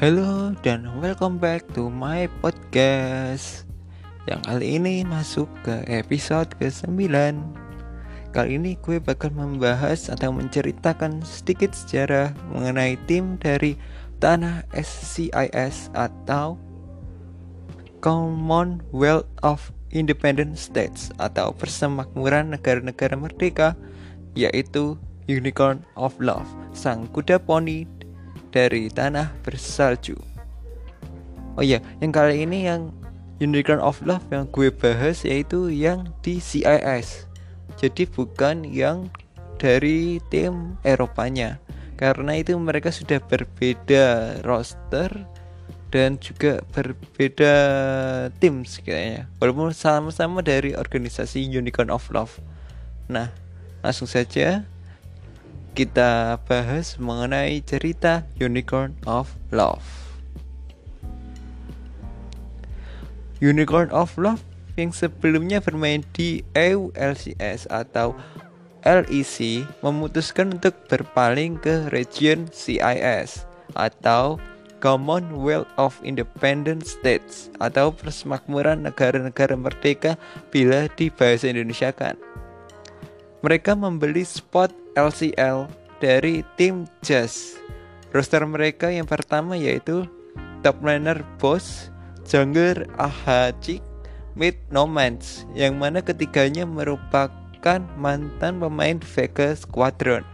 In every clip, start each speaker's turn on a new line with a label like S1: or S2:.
S1: Halo dan welcome back to my podcast. Yang kali ini masuk ke episode ke-9. Kali ini gue bakal membahas atau menceritakan sedikit sejarah mengenai tim dari Tanah SCIS atau Commonwealth of Independent States atau Persemakmuran Negara-Negara Merdeka yaitu Unicorn of Love, sang kuda poni dari tanah bersalju. Oh iya, yang kali ini yang Unicorn of Love yang gue bahas yaitu yang di CIS. Jadi bukan yang dari tim Eropanya. Karena itu mereka sudah berbeda roster dan juga berbeda tim kayaknya. Walaupun sama-sama dari organisasi Unicorn of Love. Nah, langsung saja kita bahas mengenai cerita Unicorn of Love. Unicorn of Love yang sebelumnya bermain di EU LCS atau LEC memutuskan untuk berpaling ke region CIS atau Commonwealth of Independent States atau Persemakmuran Negara-Negara Merdeka bila dibahasa Indonesia kan. Mereka membeli spot LCL dari tim Jazz. Roster mereka yang pertama yaitu top laner Boss, jungler Ahachik, mid Nomans, yang mana ketiganya merupakan mantan pemain Vega Squadron.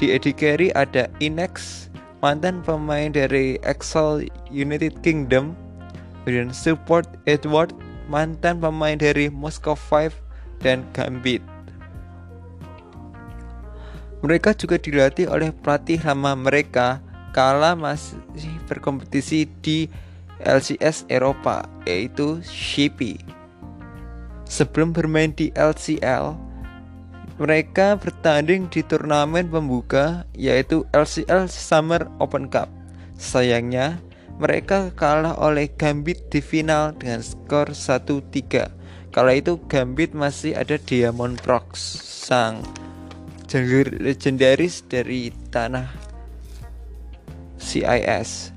S1: Di AD Carry ada Inex, mantan pemain dari Excel United Kingdom, kemudian support Edward, mantan pemain dari Moscow 5 dan Gambit. Mereka juga dilatih oleh pelatih lama mereka kala masih berkompetisi di LCS Eropa yaitu Shippy. Sebelum bermain di LCL, mereka bertanding di turnamen pembuka yaitu LCL Summer Open Cup. Sayangnya, mereka kalah oleh Gambit di final dengan skor 1-3. Kala itu Gambit masih ada Diamond Prox, sang jalur legendaris dari tanah CIS.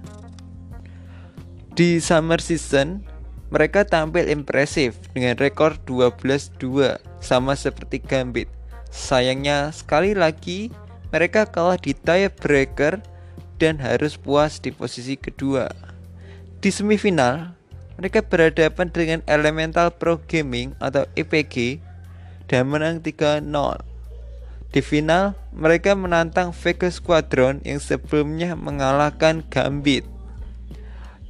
S1: Di summer season, mereka tampil impresif dengan rekor 12-2 sama seperti Gambit. Sayangnya sekali lagi mereka kalah di tiebreaker dan harus puas di posisi kedua. Di semifinal, mereka berhadapan dengan Elemental Pro Gaming atau EPG dan menang 3-0. Di final, mereka menantang Vega Squadron yang sebelumnya mengalahkan Gambit.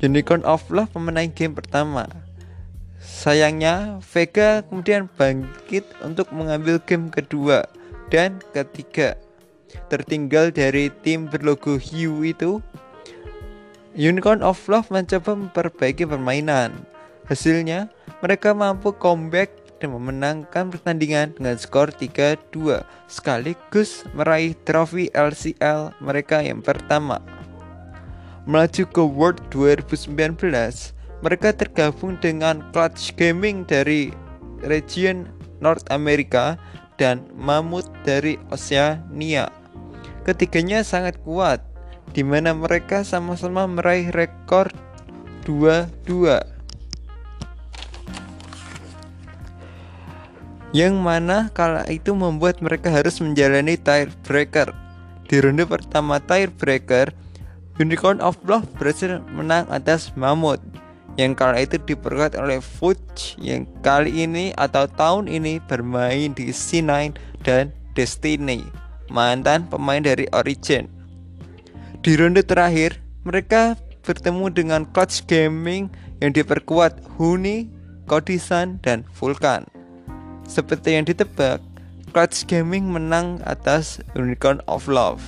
S1: Unicorn of Love memenangi game pertama. Sayangnya, Vega kemudian bangkit untuk mengambil game kedua dan ketiga. Tertinggal dari tim berlogo hiu itu, Unicorn of Love mencoba memperbaiki permainan. Hasilnya, mereka mampu comeback dan memenangkan pertandingan dengan skor 3-2 sekaligus meraih trofi LCL mereka yang pertama. Melaju ke World 2019, mereka tergabung dengan Clutch Gaming dari region North America dan Mammoth dari Oceania. Ketiganya sangat kuat, di mana mereka sama-sama meraih rekor 2-2. Yang mana kala itu membuat mereka harus menjalani tiebreaker. Di ronde pertama tiebreaker, Unicorn of Love berhasil menang atas Mammoth yang kala itu diperkuat oleh Fuchs yang kali ini atau tahun ini bermain di C9 dan Destiny, mantan pemain dari Origin. Di ronde terakhir, mereka bertemu dengan Clutch Gaming yang diperkuat Huni, Kodisan, dan Vulkan. Seperti yang ditebak, Clutch Gaming menang atas Unicorn of Love.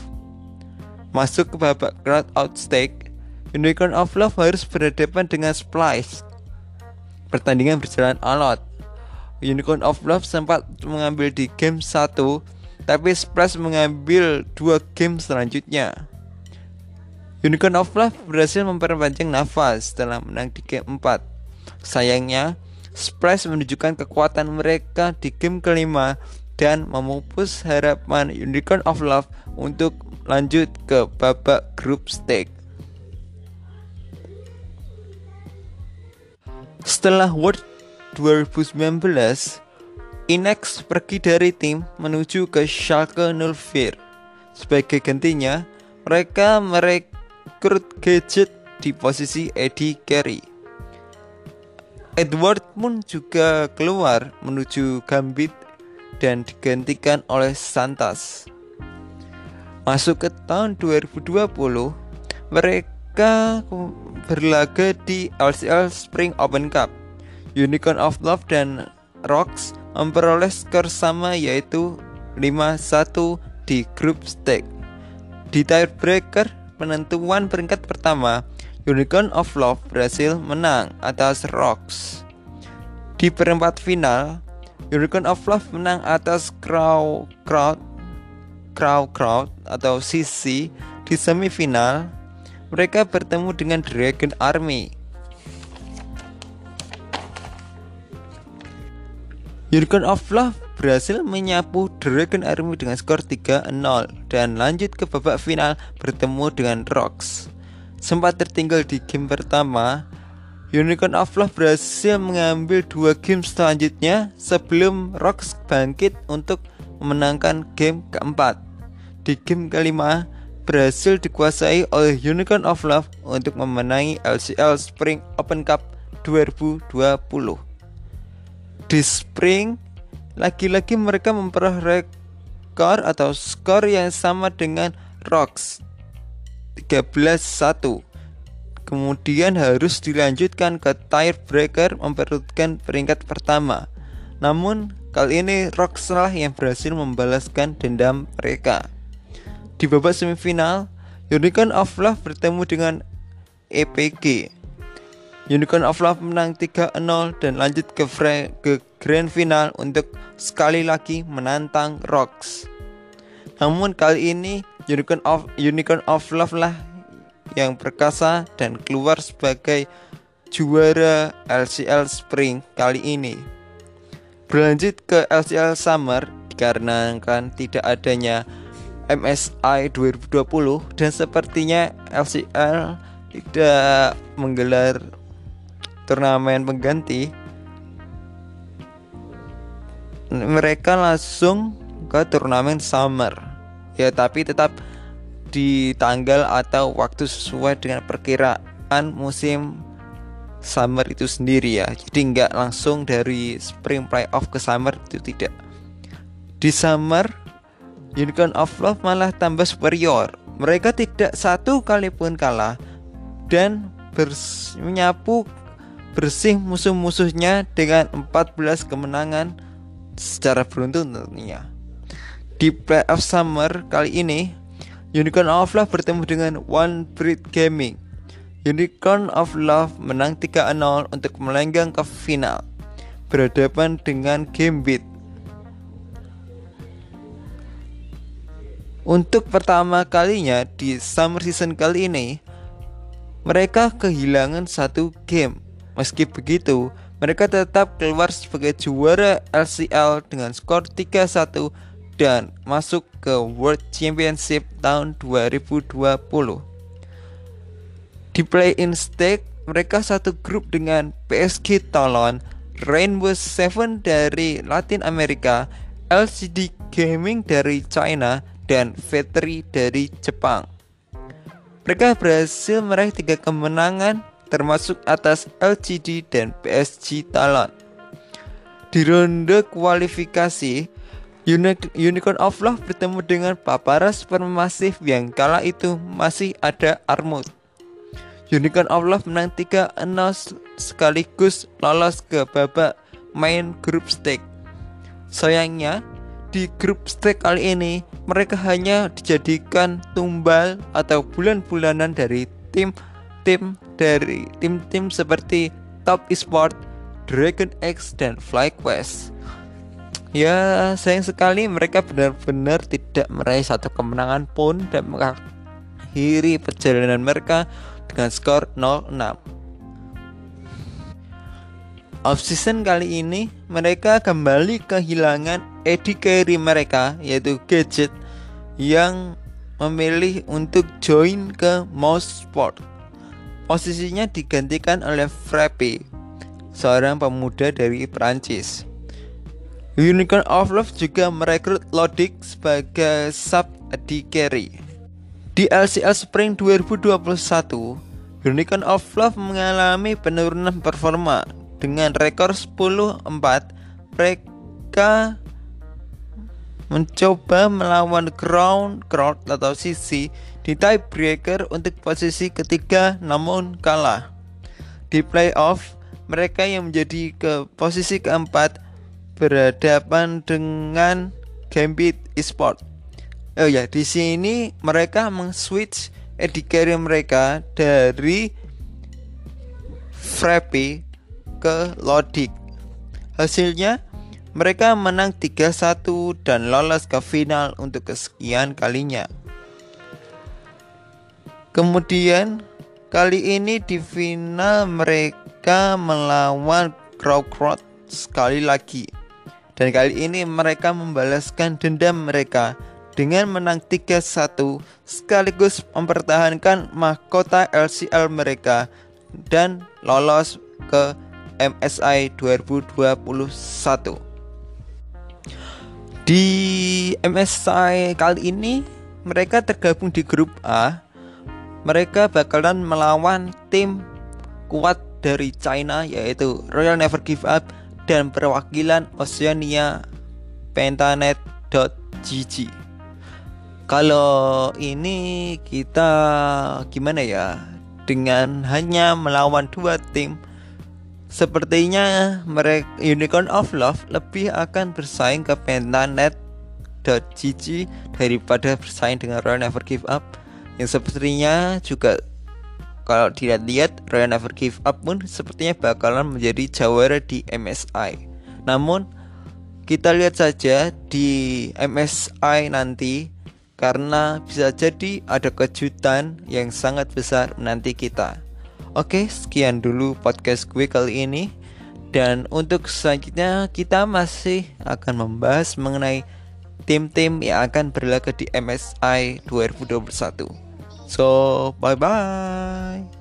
S1: Masuk ke babak crowd out stake, Unicorn of Love harus berhadapan dengan Splice. Pertandingan berjalan alot. Unicorn of Love sempat mengambil di game 1, tapi Splice mengambil dua game selanjutnya. Unicorn of Love berhasil memperpanjang nafas setelah menang di game 4. Sayangnya, Spurs menunjukkan kekuatan mereka di game kelima dan memupus harapan Unicorn of Love untuk lanjut ke babak grup stage. Setelah World 2019, Inex pergi dari tim menuju ke Schalke 04. Sebagai gantinya, mereka merekrut gadget di posisi Eddie Carey. Edward pun juga keluar menuju Gambit dan digantikan oleh Santas. Masuk ke tahun 2020, mereka berlaga di LCL Spring Open Cup. Unicorn of Love dan Rocks memperoleh skor sama yaitu 5-1 di grup stage. Di tiebreaker penentuan peringkat pertama, Unicorn of Love berhasil menang atas Rocks. Di perempat final, Unicorn of Love menang atas Crow Crowd Crow Crowd atau CC di semifinal. Mereka bertemu dengan Dragon Army. Unicorn of Love berhasil menyapu Dragon Army dengan skor 3-0 dan lanjut ke babak final bertemu dengan Rocks. Sempat tertinggal di game pertama, Unicorn of Love berhasil mengambil dua game selanjutnya sebelum Rocks bangkit untuk memenangkan game keempat. Di game kelima, berhasil dikuasai oleh Unicorn of Love untuk memenangi LCL Spring Open Cup 2020. Di Spring, lagi-lagi mereka memperoleh rekor atau skor yang sama dengan Rocks 13-1 Kemudian harus dilanjutkan ke tiebreaker memperebutkan peringkat pertama. Namun kali ini Rockslah yang berhasil membalaskan dendam mereka. Di babak semifinal Unicorn of Love bertemu dengan EPG Unicorn of Love menang 3-0 dan lanjut ke, ke grand final untuk sekali lagi menantang Rocks Namun kali ini Unicorn of Unicorn of Love lah yang perkasa dan keluar sebagai juara LCL Spring kali ini. Berlanjut ke LCL Summer dikarenakan tidak adanya MSI 2020 dan sepertinya LCL tidak menggelar turnamen pengganti mereka langsung ke turnamen summer ya tapi tetap di tanggal atau waktu sesuai dengan perkiraan musim summer itu sendiri ya. Jadi nggak langsung dari spring playoff ke summer itu tidak. Di summer Unicorn of Love malah tambah superior. Mereka tidak satu kali pun kalah dan menyapu bersih musuh-musuhnya dengan 14 kemenangan secara beruntun tentunya. Di playoff summer kali ini, Unicorn of Love bertemu dengan One Breed Gaming. Unicorn of Love menang 3-0 untuk melenggang ke final berhadapan dengan Gambit. Untuk pertama kalinya di summer season kali ini, mereka kehilangan satu game. Meski begitu, mereka tetap keluar sebagai juara LCL dengan skor 3-1 dan masuk ke World Championship tahun 2020. Di play-in stage, mereka satu grup dengan PSG Toulon, Rainbow Seven dari Latin Amerika, LCD Gaming dari China, dan Vetri dari Jepang. Mereka berhasil meraih tiga kemenangan termasuk atas LCD dan PSG Talon. Di ronde kualifikasi, Unicorn of Love bertemu dengan Papara Supermassive yang kala itu masih ada Armut. Unicorn of Love menang 3-0 sekaligus lolos ke babak main grup stage. Sayangnya, di grup stage kali ini mereka hanya dijadikan tumbal atau bulan-bulanan dari tim-tim dari tim-tim seperti Top Esport, Dragon X, dan FlyQuest. Ya sayang sekali mereka benar-benar tidak meraih satu kemenangan pun dan mengakhiri perjalanan mereka dengan skor 0-6. Off season kali ini mereka kembali kehilangan Eddie Carey mereka yaitu Gadget yang memilih untuk join ke Mouse Sport. Posisinya digantikan oleh Frappy. seorang pemuda dari Perancis. Unicorn of Love juga merekrut Lodik sebagai sub AD carry. Di LCL Spring 2021, Unicorn of Love mengalami penurunan performa dengan rekor 10-4. Mereka mencoba melawan Crown Crowd atau CC di tiebreaker untuk posisi ketiga namun kalah. Di playoff, mereka yang menjadi ke posisi keempat berhadapan dengan Gambit Esport. Oh ya, di sini mereka meng-switch AD mereka dari Frappy ke Lodik. Hasilnya mereka menang 3-1 dan lolos ke final untuk kesekian kalinya. Kemudian kali ini di final mereka melawan Crowd sekali lagi. Dan kali ini mereka membalaskan dendam mereka dengan menang 3-1 sekaligus mempertahankan mahkota LCL mereka dan lolos ke MSI 2021. Di MSI kali ini mereka tergabung di grup A. Mereka bakalan melawan tim kuat dari China yaitu Royal Never Give Up dan perwakilan Oceania Pentanet.gg Kalau ini kita gimana ya? Dengan hanya melawan dua tim Sepertinya mereka Unicorn of Love lebih akan bersaing ke Pentanet.gg daripada bersaing dengan Royal Never Give Up. Yang sepertinya juga kalau dilihat-lihat Royal Never Give Up pun sepertinya bakalan menjadi jawara di MSI. Namun kita lihat saja di MSI nanti karena bisa jadi ada kejutan yang sangat besar menanti kita. Oke, sekian dulu podcast gue kali ini. Dan untuk selanjutnya kita masih akan membahas mengenai tim-tim yang akan berlaga di MSI 2021. So, bye bye.